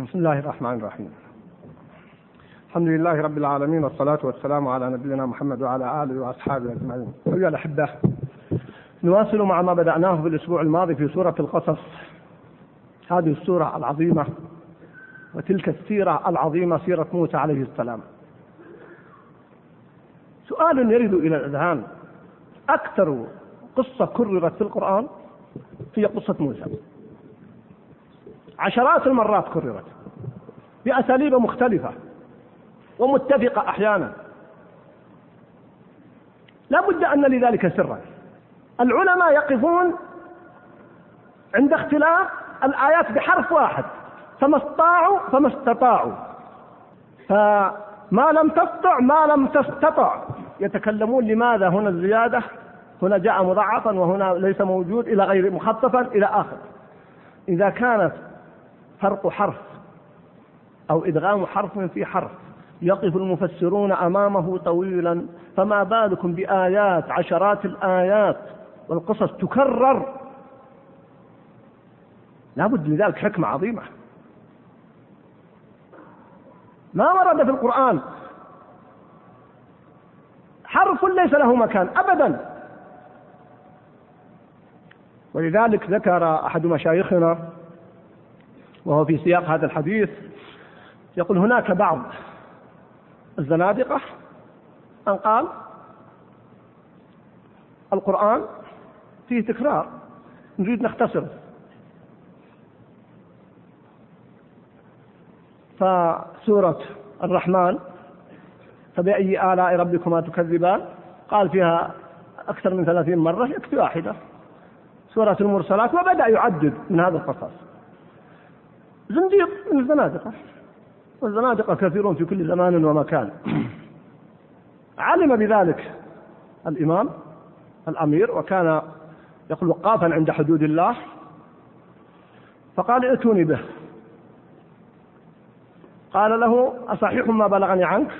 بسم الله الرحمن الرحيم. الحمد لله رب العالمين والصلاة والسلام على نبينا محمد وعلى آله وأصحابه أجمعين. أيها الأحبة نواصل مع ما بدأناه في الأسبوع الماضي في سورة القصص. هذه السورة العظيمة وتلك السيرة العظيمة سيرة موسى عليه السلام. سؤال يرد إلى الأذهان أكثر قصة كررت في القرآن هي قصة موسى. عشرات المرات كررت بأساليب مختلفة ومتفقة أحيانا. لا بد أن لذلك سرا. العلماء يقفون عند اختلاف الآيات بحرف واحد. فما استطاعوا فما استطاعوا. فما لم تستطع ما لم تستطع. يتكلمون لماذا هنا الزيادة؟ هنا جاء مضاعفا وهنا ليس موجود إلى غير مخففا إلى آخر. إذا كانت فرق حرف أو إدغام حرف في حرف. يقف المفسرون أمامه طويلا. فما بالكم بآيات عشرات الآيات. والقصص تكرر. لابد لذلك حكمة عظيمة. ما ورد في القرآن. حرف ليس له مكان أبدا. ولذلك ذكر أحد مشايخنا وهو في سياق هذا الحديث يقول هناك بعض الزنادقة أن قال القرآن فيه تكرار نريد نختصر فسورة الرحمن فبأي آلاء ربكما تكذبان؟ قال فيها أكثر من ثلاثين مرة يكفي واحدة. سورة المرسلات وبدأ يعدد من هذا القصص. زنديق من الزنادقة والزنادقة كثيرون في كل زمان ومكان. علم بذلك الإمام الأمير وكان يقول وقافا عند حدود الله. فقال ائتوني به. قال له أصحيح ما بلغني عنك؟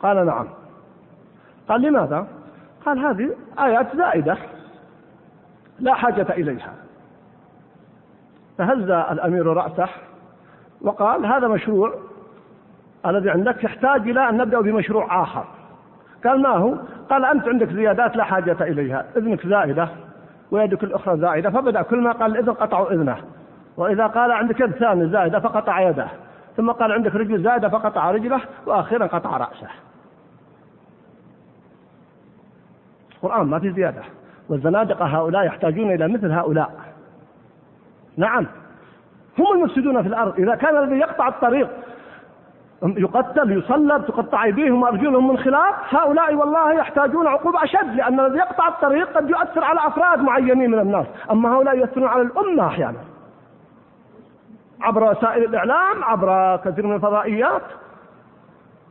قال نعم. قال لماذا؟ قال هذه آيات زائدة. لا حاجة إليها. فهز الأمير رأسه؟ وقال هذا مشروع الذي عندك يحتاج إلى أن نبدأ بمشروع آخر. قال ما هو؟ قال أنت عندك زيادات لا حاجة إليها إذنك زائدة ويدك الأخرى زائدة فبدأ كل ما قال الإذن قطعوا إذنه. وإذا قال عندك يد ثانية زائدة فقطع يده. ثم قال عندك رجل زائدة فقطع رجله وأخيرا قطع رأسه. القرآن ما في زيادة. والزنادقة هؤلاء يحتاجون إلى مثل هؤلاء. نعم. هم المفسدون في الأرض. إذا كان الذي يقطع الطريق يقتل يصلب تقطع أيديهم وأرجلهم من خلاف هؤلاء والله يحتاجون عقوبة أشد لأن الذي يقطع الطريق قد يؤثر على أفراد معينين من الناس. أما هؤلاء يؤثرون على الأمة أحيانا. عبر وسائل الإعلام عبر كثير من الفضائيات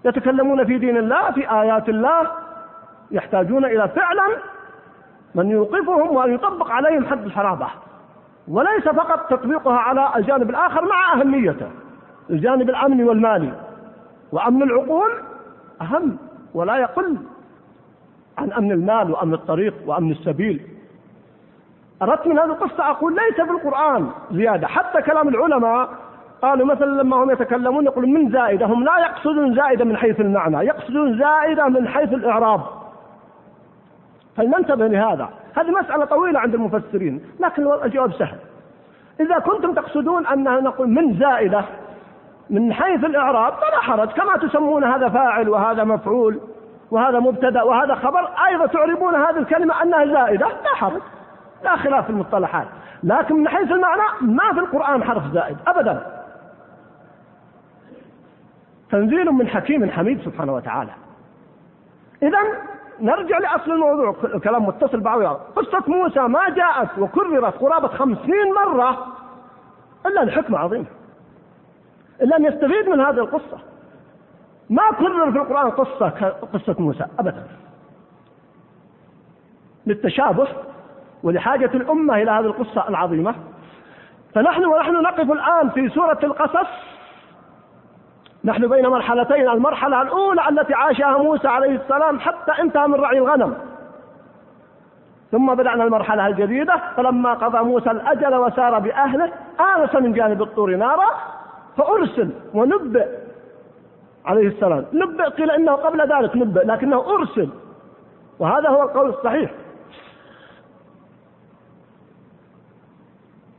يتكلمون في دين الله في آيات الله يحتاجون إلى فعلا من يوقفهم وأن يطبق عليهم حد الحرابة. وليس فقط تطبيقها على الجانب الآخر مع أهميته. الجانب الأمني والمالي. وأمن العقول أهم ولا يقل عن أمن المال وأمن الطريق وأمن السبيل. أردت من هذه القصة أقول ليس في القرآن زيادة. حتى كلام العلماء قالوا مثلا لما هم يتكلمون يقولون من زائدة؟ هم لا يقصدون زائدة من حيث المعنى يقصدون زائدة من حيث الإعراب. فلننتبه لهذا. هذه مسألة طويلة عند المفسرين لكن الجواب سهل. إذا كنتم تقصدون أنها نقول من زائدة من حيث الإعراب فلا حرج. كما تسمون هذا فاعل وهذا مفعول وهذا مبتدأ وهذا خبر أيضا تعربون هذه الكلمة أنها زائدة لا حرج. لا خلاف في المصطلحات. لكن من حيث المعنى ما في القرآن حرف زائد أبدا. تنزيل من حكيم حميد سبحانه وتعالى. إذا نرجع لأصل الموضوع. الكلام متصل بعض قصة موسى ما جاءت وكررت قرابة خمسين مرة إلا لحكمة عظيمة إلا أن يستفيد من هذه القصة. ما كرر في القرآن قصة قصة موسى أبدا. للتشابه ولحاجة الأمة إلى هذه القصة العظيمة. فنحن ونحن نقف الآن في سورة القصص. نحن بين مرحلتين المرحلة الأولى التي عاشها موسى عليه السلام حتى انتهى من رعي الغنم. ثم بدأنا المرحلة الجديدة فلما قضى موسى الأجل وسار بأهله آنس من جانب الطور نارا فأرسل ونبئ عليه السلام. نبئ قيل إنه قبل ذلك نبئ لكنه أرسل. وهذا هو القول الصحيح.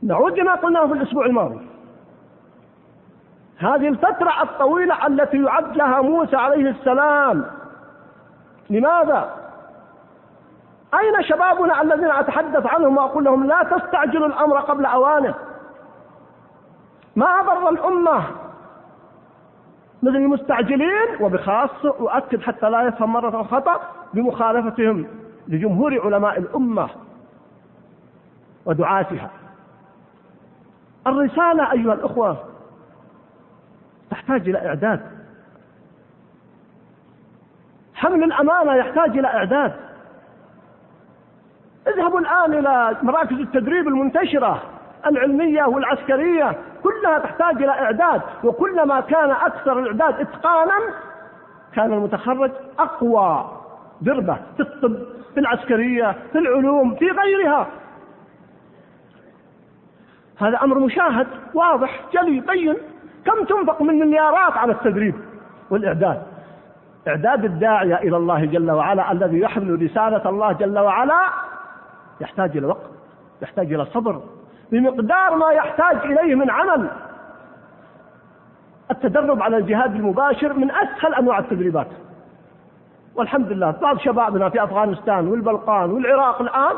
نعود لما قلناه في الأسبوع الماضي. هذه الفترة الطويلة التي يعد لها موسى عليه السلام. لماذا؟ أين شبابنا الذين أتحدث عنهم وأقول لهم لا تستعجلوا الأمر قبل أوانه؟ ما أضر الأمة مثل المستعجلين؟ وبخاصة أؤكد حتى لا يفهم مرة خطأ بمخالفتهم لجمهور علماء الأمة ودعاتها. الرسالة أيها الأخوة تحتاج إلى إعداد. حمل الأمانة يحتاج إلى إعداد. اذهبوا الآن إلى مراكز التدريب المنتشرة العلمية والعسكرية كلها تحتاج إلى إعداد. وكلما كان أكثر الإعداد إتقانا كان المتخرج أقوى دربة في الطب في العسكرية في العلوم في غيرها. هذا أمر مشاهد واضح جلي بين كم تنفق من مليارات على التدريب والإعداد؟ إعداد الداعية إلى الله جل وعلا الذي يحمل رسالة الله جل وعلا يحتاج إلى وقت يحتاج إلى صبر بمقدار ما يحتاج إليه من عمل. التدرب على الجهاد المباشر من أسهل أنواع التدريبات. والحمد لله بعض شبابنا في أفغانستان والبلقان والعراق الآن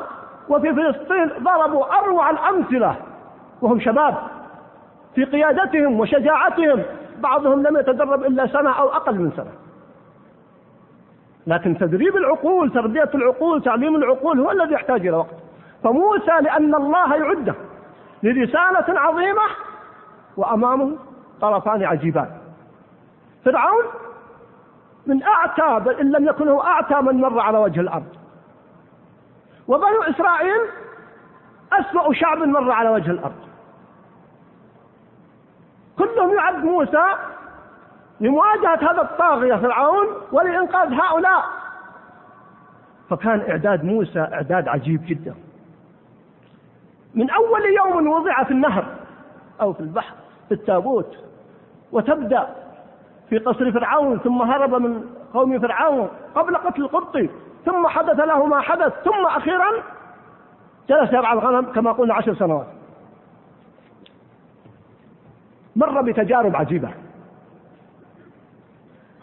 وفي فلسطين ضربوا أروع الأمثلة وهم شباب. في قيادتهم وشجاعتهم. بعضهم لم يتدرب إلا سنة أو أقل من سنة. لكن تدريب العقول تربية العقول تعليم العقول هو الذي يحتاج إلى وقت. فموسى لأن الله يعده لرسالة عظيمة وأمامه طرفان عجيبان. فرعون من أعتى إن لم يكن هو أعتى من مر على وجه الأرض. وبنو إسرائيل أسوأ شعب مر على وجه الأرض. كلهم يعد موسى لمواجهة هذا الطاغية فرعون ولإنقاذ هؤلاء. فكان إعداد موسى إعداد عجيب جدا. من أول يوم وضع في النهر أو في البحر في التابوت وتبدأ في قصر فرعون ثم هرب من قوم فرعون قبل قتل القبطي ثم حدث له ما حدث ثم أخيرا جلس يرعى الغنم كما قلنا عشر سنوات. مر بتجارب عجيبة.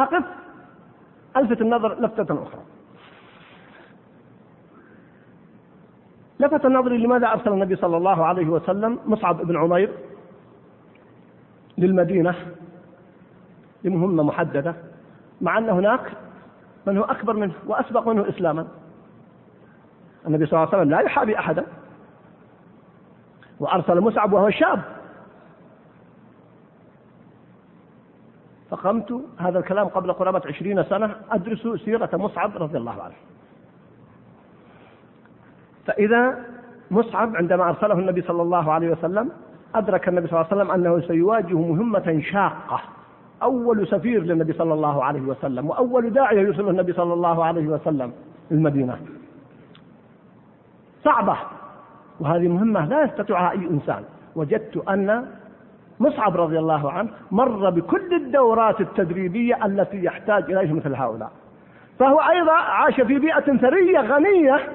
أقف. ألفت النظر لفتة أخرى. لفت النظر لماذا أرسل النبي صلى الله عليه وسلم مصعب بن عمير للمدينة لمهمة محددة مع أن هناك من هو أكبر منه وأسبق منه إسلاما. النبي صلى الله عليه وسلم لا يحابي أحدا. وأرسل مصعب وهو شاب. فقمت هذا الكلام قبل قرابة عشرين سنة أدرس سيرة مصعب رضي الله عنه. فإذا مصعب عندما أرسله النبي صلى الله عليه وسلم أدرك النبي صلى الله عليه وسلم أنه سيواجه مهمة شاقة. أول سفير للنبي صلى الله عليه وسلم وأول داعية يرسله النبي صلى الله عليه وسلم المدينة صعبة وهذه مهمة لا يستطيعها أي إنسان. وجدت أن مصعب رضي الله عنه مر بكل الدورات التدريبية التي يحتاج إليها مثل هؤلاء. فهو أيضا عاش في بيئة ثرية غنية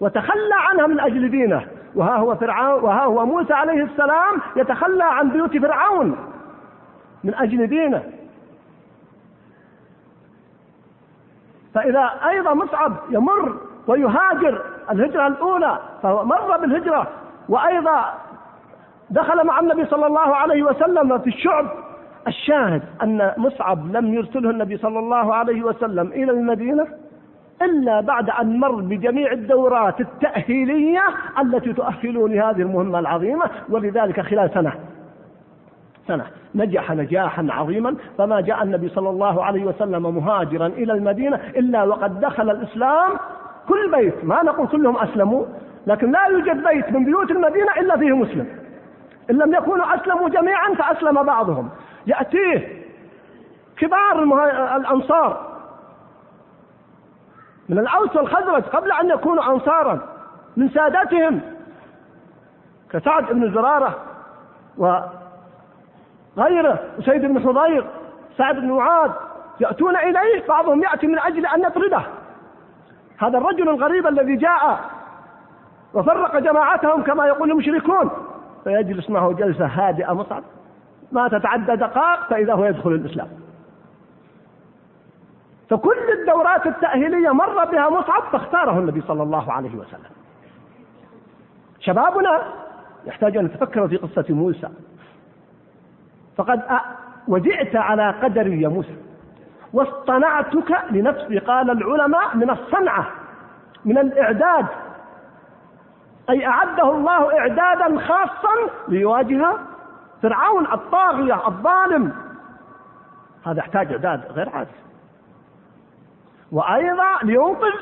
وتخلى عنها من أجل دينه. وها هو فرعون وها هو موسى عليه السلام يتخلى عن بيوت فرعون من أجل دينه. فإذا أيضا مصعب يمر ويهاجر الهجرة الأولى فهو مر بالهجرة. وأيضا دخل مع النبي صلى الله عليه وسلم في الشعب. الشاهد أن مصعب لم يرسله النبي صلى الله عليه وسلم إلى المدينة إلا بعد أن مر بجميع الدورات التأهيلية التي تؤهله لهذه المهمة العظيمة ولذلك خلال سنة سنة نجح نجاحا عظيما فما جاء النبي صلى الله عليه وسلم مهاجرا إلى المدينة إلا وقد دخل الإسلام كل بيت. ما نقول كلهم أسلموا لكن لا يوجد بيت من بيوت المدينة إلا فيه مسلم. إن لم يكونوا أسلموا جميعا فأسلم بعضهم. يأتيه كبار الأنصار. من الأوس والخزرج قبل أن يكونوا أنصارا من سادتهم كسعد بن زرارة وغيره وسيد بن حضير سعد بن معاذ يأتون إليه بعضهم يأتي من أجل أن يطرده. هذا الرجل الغريب الذي جاء وفرق جماعتهم كما يقول المشركون. فيجلس معه جلسة هادئة مصعب. ما تتعدى دقائق فإذا هو يدخل الإسلام. فكل الدورات التأهيلية مر بها مصعب فاختاره النبي صلى الله عليه وسلم. شبابنا يحتاج أن يتفكر في قصة موسى. فقد وجئت على قدري يا موسى. واصطنعتك لنفسي قال العلماء من الصنعة من الإعداد أي أعده الله إعدادا خاصا ليواجه فرعون الطاغية الظالم. هذا يحتاج إعداد غير عادي. وأيضا لينقذ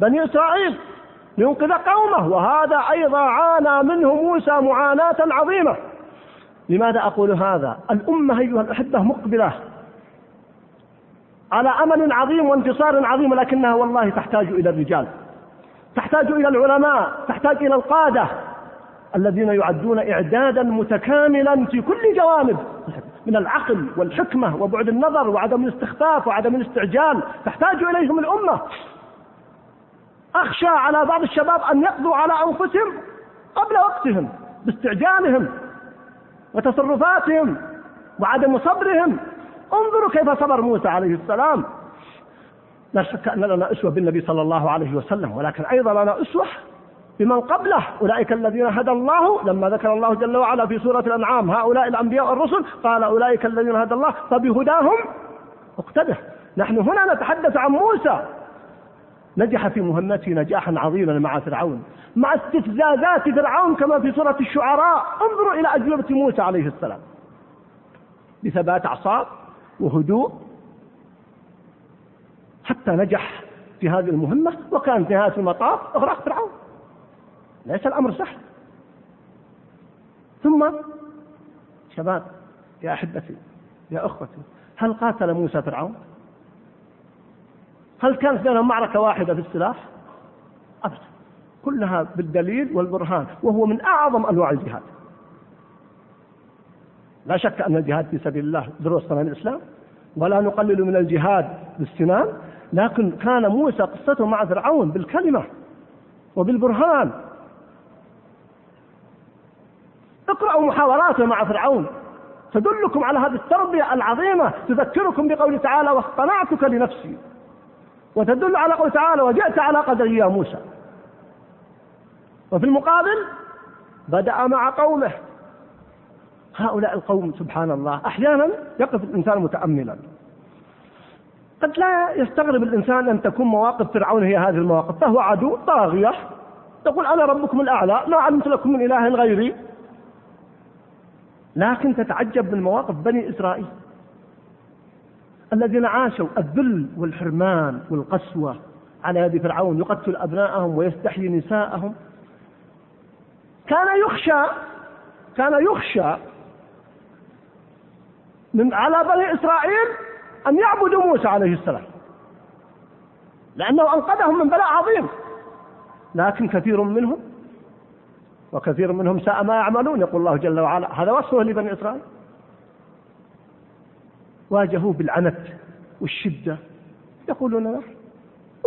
بني إسرائيل لينقذ قومه. وهذا أيضا عانى منه موسى معاناة عظيمة. لماذا أقول هذا؟ الأمة أيها الأحبة مقبلة على أمل عظيم وانتصار عظيم لكنها والله تحتاج إلى الرجال. تحتاج إلى العلماء تحتاج إلى القادة. الذين يعدون إعدادا متكاملا في كل جوانب. من العقل والحكمة وبعد النظر وعدم الاستخفاف وعدم الاستعجال. تحتاج إليهم الأمة. أخشى على بعض الشباب أن يقضوا على أنفسهم قبل وقتهم باستعجالهم وتصرفاتهم وعدم صبرهم. انظروا كيف صبر موسى عليه السلام. لا شك أن لنا أسوة بالنبي صلى الله عليه وسلم ولكن أيضا لنا أسوة بمن قبله. أولئك الذين هدى الله لما ذكر الله جل وعلا في سورة الأنعام هؤلاء الأنبياء والرسل قال أولئك الذين هدى الله فبهداهم اقتده. نحن هنا نتحدث عن موسى. نجح في مهمته نجاحا عظيما مع فرعون مع استفزازات فرعون كما في سورة الشعراء. انظروا إلى أجوبة موسى عليه السلام. بثبات أعصاب وهدوء حتى نجح في هذه المهمة وكانت نهاية المطاف إغراق فرعون ليس الأمر سهل ثم شباب يا أحبتي يا أخوتي هل قاتل موسى فرعون؟ هل كانت بينهم معركة واحدة في السلاح؟ أبدا كلها بالدليل والبرهان وهو من أعظم أنواع الجهاد لا شك أن الجهاد في سبيل الله ذروة صنم الإسلام ولا نقلل من الجهاد بالسنان لكن كان موسى قصته مع فرعون بالكلمة وبالبرهان. اقرأوا محاوراته مع فرعون. تدلكم على هذه التربية العظيمة. تذكركم بقوله تعالى واصطنعتك لنفسي. وتدل على قوله تعالى وجئت على قدري يا موسى. وفي المقابل بدأ مع قومه. هؤلاء القوم سبحان الله أحيانا يقف الإنسان متأملا. قد لا يستغرب الإنسان أن تكون مواقف فرعون هي هذه المواقف فهو عدو طاغية يقول أنا ربكم الأعلى ما علمت لكم من إله غيري. لكن تتعجب من مواقف بني إسرائيل الذين عاشوا الذل والحرمان والقسوة على يد فرعون يقتل أبناءهم ويستحيي نساءهم. كان يخشى كان يخشى من على بني إسرائيل أن يعبدوا موسى عليه السلام. لأنه أنقذهم من بلاء عظيم. لكن كثير منهم وكثير منهم ساء ما يعملون يقول الله جل وعلا. هذا وصفه لبني إسرائيل. واجهوه بالعنت والشدة. يقولون نحن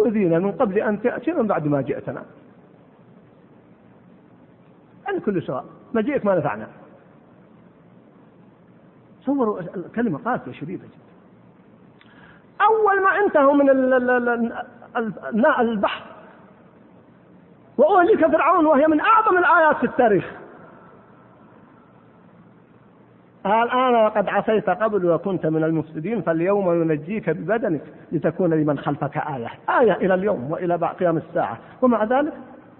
أذينا من قبل أن تأتي من بعد ما جئتنا. يعني كل سواء مجيئك ما نفعنا. تصوروا الكلمة قاسية شديدة جدا. أول ما انتهوا من البحر وأهلك فرعون وهي من أعظم الآيات في التاريخ. الآن وقد عصيت قبل وكنت من المفسدين فاليوم ننجيك ببدنك لتكون لمن خلفك آية. آية إلى اليوم وإلى بعد قيام الساعة. ومع ذلك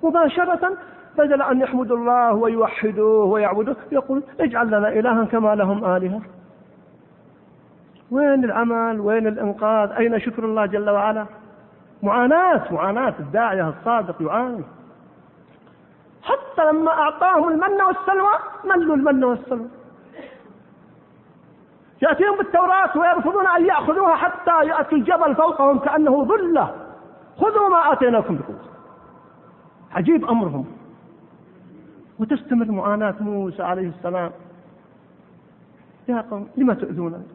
مباشرة بدل أن يحمدوا الله ويوحدوه ويعبدوه يقول اجعل لنا إلها كما لهم آلهة. وين العمل وين الإنقاذ؟ أين شكر الله جل وعلا؟ معاناة معاناة الداعية الصادق يعاني. حتى لما أعطاهم المن والسلوى ملوا المن والسلوى. يأتيهم بالتوراة ويرفضون أن يأخذوها حتى يأتي الجبل فوقهم كأنه ظلة. خذوا ما آتيناكم بقوة. عجيب أمرهم. وتستمر معاناة موسى عليه السلام. يا قوم لما تؤذونني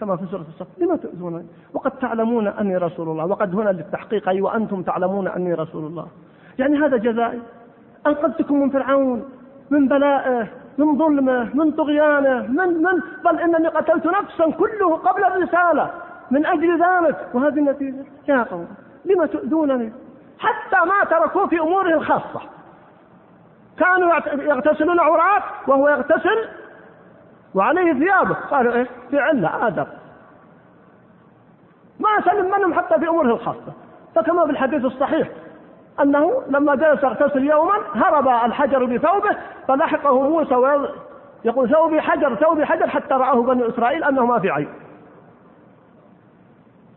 كما في سورة الصف. لما تؤذونني وقد تعلمون أني رسول الله. وقد هنا للتحقيق أي وأنتم تعلمون أني رسول الله. يعني هذا جزائي أنقذتكم من فرعون من بلائه من ظلمه من طغيانه من من بل إنني قتلت نفسا كله قبل الرسالة من أجل ذلك. وهذه النتيجة. يا قوم لما تؤذونني؟ حتى ما تركوه في أموره الخاصة. كانوا يغتسلون عورات وهو يغتسل وعليه ثيابه. قالوا إيه؟ في علة آدم. ما سلم منهم حتى في أموره الخاصة. فكما في الحديث الصحيح أنه لما جلس يغتسل يوما هرب الحجر بثوبه فلحقه موسى يقول ثوبي حجر ثوبي حجر حتى رآه بني إسرائيل أنه ما في عين.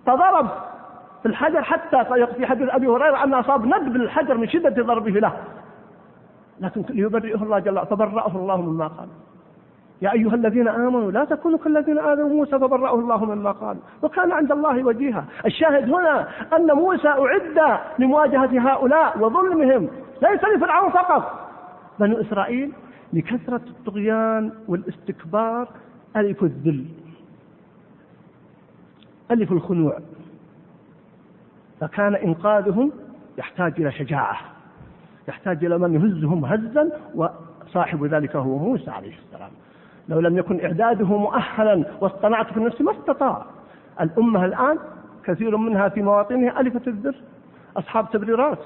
فضرب في الحجر حتى في حديث أبي هريرة أن أصاب ندب الحجر من شدة ضربه له. لكن ليبرئه الله جل وعلا فبرأه الله مما قال. يا أيها الذين آمنوا لا تكونوا كالذين آذوا موسى فبرأه الله مما قال. وكان عند الله وجيها. الشاهد هنا أن موسى أعد لمواجهة هؤلاء وظلمهم. ليس لفرعون فقط. بنو إسرائيل لكثرة الطغيان والاستكبار ألف الذل. ألف الخنوع. فكان إنقاذهم يحتاج إلى شجاعة. يحتاج إلى من يهزهم هزا وصاحب ذلك هو موسى عليه السلام. لو لم يكن إعداده مؤهلا واصطنعته في النفس ما استطاع. الأمة الآن كثير منها في مواطنها ألفت الذر أصحاب تبريرات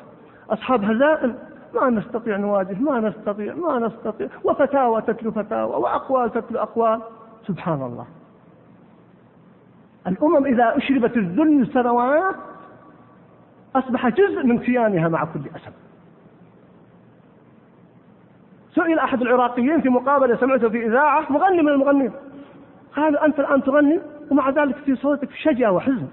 أصحاب هزائم. ما نستطيع نواجه ما نستطيع ما نستطيع. وفتاوى تتلو فتاوى وأقوال تتلو أقوال. سبحان الله. الأمم إذا أشربت الذل سنوات أصبح جزء من كيانها مع كل أسف. سئل أحد العراقيين في مقابلة سمعته في إذاعة مغني من المغنين قالوا أنت الآن تغني؟ ومع ذلك في صوتك شجع وحزن.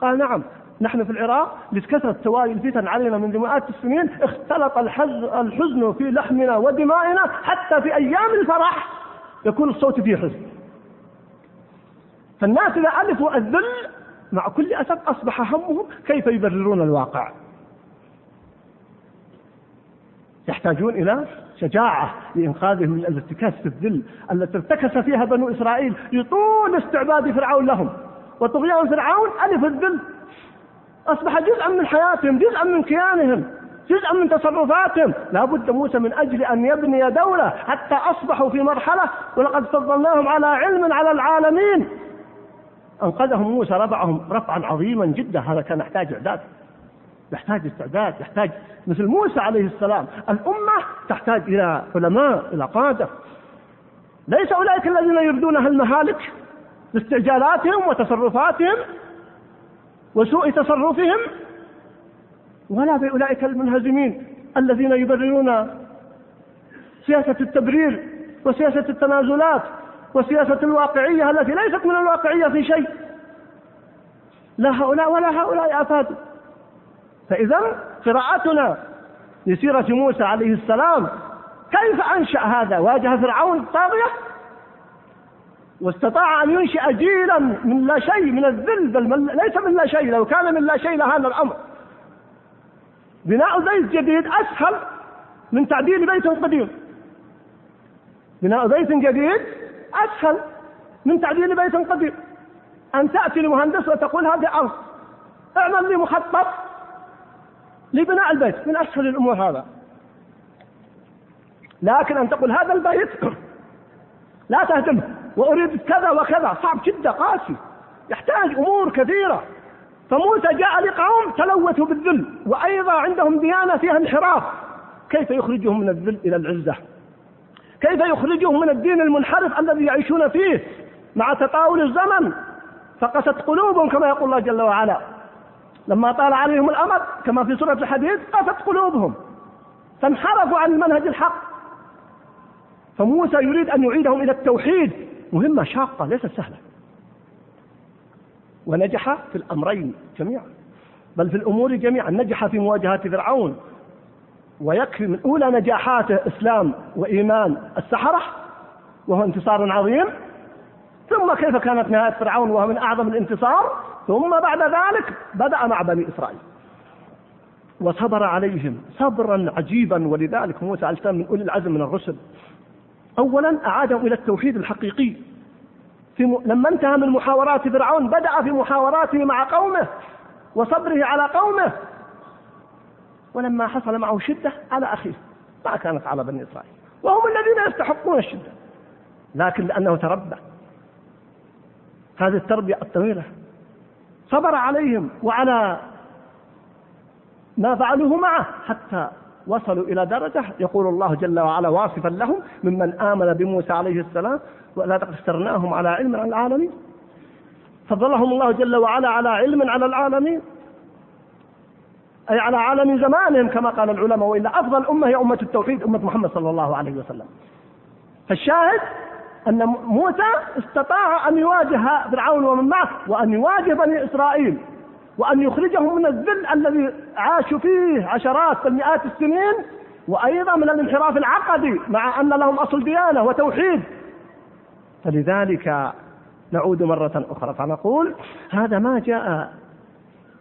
قال نعم نحن في العراق لكثرة توالي الفتن علينا منذ مئات السنين اختلط الحزن في لحمنا ودمائنا حتى في أيام الفرح يكون الصوت فيه حزن. فالناس إذا ألفوا الذل مع كل أسف أصبح همهم كيف يبررون الواقع. يحتاجون إلى شجاعة لإنقاذهم من الارتكاز في الذل التي ارتكس فيها بنو إسرائيل لطول استعباد فرعون لهم. وطغيان فرعون ألف الذل. أصبح جزءا من حياتهم جزءا من كيانهم جزءا من تصرفاتهم. لا بد موسى من أجل أن يبني دولة حتى أصبحوا في مرحلة ولقد فضلناهم على علم على العالمين. أنقذهم موسى رفعهم رفعا عظيما جدا. هذا كان يحتاج إعداد. يحتاج استعداد يحتاج مثل موسى عليه السلام. الأمة تحتاج إلى علماء إلى قادة. ليس أولئك الذين يردونها المهالك باستعجالاتهم وتصرفاتهم وسوء تصرفهم ولا بأولئك المنهزمين الذين يبررون سياسة التبرير وسياسة التنازلات وسياسة الواقعية التي ليست من الواقعية في شيء. لا هؤلاء ولا هؤلاء أفادوا. فإذا قراءتنا لسيرة موسى عليه السلام كيف أنشأ هذا؟ واجه فرعون الطاغية؟ واستطاع أن ينشئ جيلا من لا شيء من الذل بل من ليس من لا شيء لو كان من لا شيء لهذا الأمر. بناء بيت جديد أسهل من تعديل بيت قديم. بناء بيت جديد أسهل من تعديل بيت قديم. أن تأتي لمهندس وتقول هذه أرض. اعمل لي مخطط. لبناء البيت من أسهل الأمور هذا. لكن أن تقول هذا البيت لا تهدمه وأريد كذا وكذا صعب جدا قاسي. يحتاج أمور كثيرة. فموسى جاء لقوم تلوثوا بالذل وأيضا عندهم ديانة فيها انحراف. كيف يخرجهم من الذل إلى العزة؟ كيف يخرجهم من الدين المنحرف الذي يعيشون فيه مع تطاول الزمن؟ فقست قلوبهم كما يقول الله جل وعلا. لما طال عليهم الأمد كما في سورة الحديث قست قلوبهم فانحرفوا عن المنهج الحق. فموسى يريد أن يعيدهم إلى التوحيد. مهمة شاقة ليست سهلة. ونجح في الأمرين جميعا. بل في الأمور جميعا. نجح في مواجهة فرعون. ويكفي من أولى نجاحاته إسلام وإيمان السحرة وهو انتصار عظيم. ثم كيف كانت نهاية فرعون؟ وهو من أعظم الانتصار. ثم بعد ذلك بدأ مع بني إسرائيل. وصبر عليهم صبرا عجيبا ولذلك موسى عليه السلام من أولي العزم من الرسل. أولا أعادهم إلى التوحيد الحقيقي. في م... لما انتهى من محاورات فرعون بدأ في محاوراته مع قومه وصبره على قومه. ولما حصل معه شدة على أخيه ما كانت على بني إسرائيل. وهم الذين يستحقون الشدة لكن لأنه تربى. هذه التربية الطويلة صبر عليهم وعلى ما فعلوه معه حتى وصلوا إلى درجة يقول الله جل وعلا واصفا لهم ممن آمن بموسى عليه السلام ولا اخترناهم على علم على العالمين. فضلهم الله جل وعلا على علم على العالمين. أي على عالم زمانهم كما قال العلماء وإلا أفضل أمة هي أمة التوحيد أمة محمد صلى الله عليه وسلم. فالشاهد أن موسى استطاع أن يواجه فرعون ومن معه وأن يواجه بني إسرائيل وأن يخرجهم من الذل الذي عاشوا فيه عشرات بل مئات السنين وأيضا من الانحراف العقدي مع أن لهم أصل ديانة وتوحيد. فلذلك نعود مرة أخرى فنقول هذا ما جاء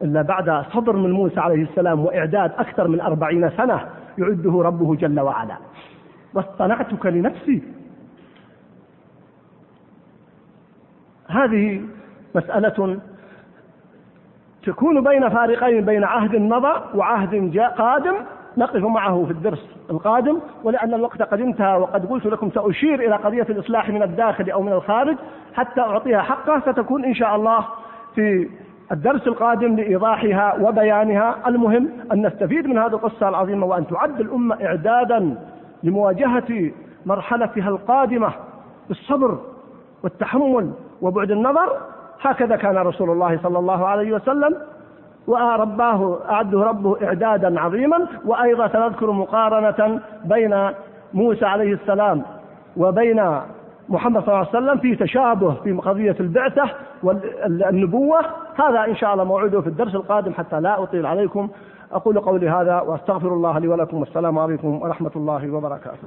إلا بعد صبر من موسى عليه السلام وإعداد أكثر من أربعين سنة يعده ربه جل وعلا. واصطنعتك لنفسي هذه مسألة تكون بين فارقين بين عهد مضى وعهد جاء قادم. نقف معه في الدرس القادم. ولأن الوقت قد انتهى وقد قلت لكم سأشير إلى قضية الإصلاح من الداخل أو من الخارج. حتى أعطيها حقها ستكون إن شاء الله في الدرس القادم لإيضاحها وبيانها. المهم أن نستفيد من هذه القصة العظيمة وأن تعد الأمة إعدادا لمواجهة مرحلتها القادمة بالصبر والتحمل وبعد النظر هكذا كان رسول الله صلى الله عليه وسلم ورباه أعده ربه إعدادا عظيما وأيضا سنذكر مقارنة بين موسى عليه السلام وبين محمد صلى الله عليه وسلم في تشابه في قضية البعثة والنبوة. هذا إن شاء الله موعده في الدرس القادم حتى لا أطيل عليكم. أقول قولي هذا وأستغفر الله لي ولكم. والسلام عليكم ورحمة الله وبركاته.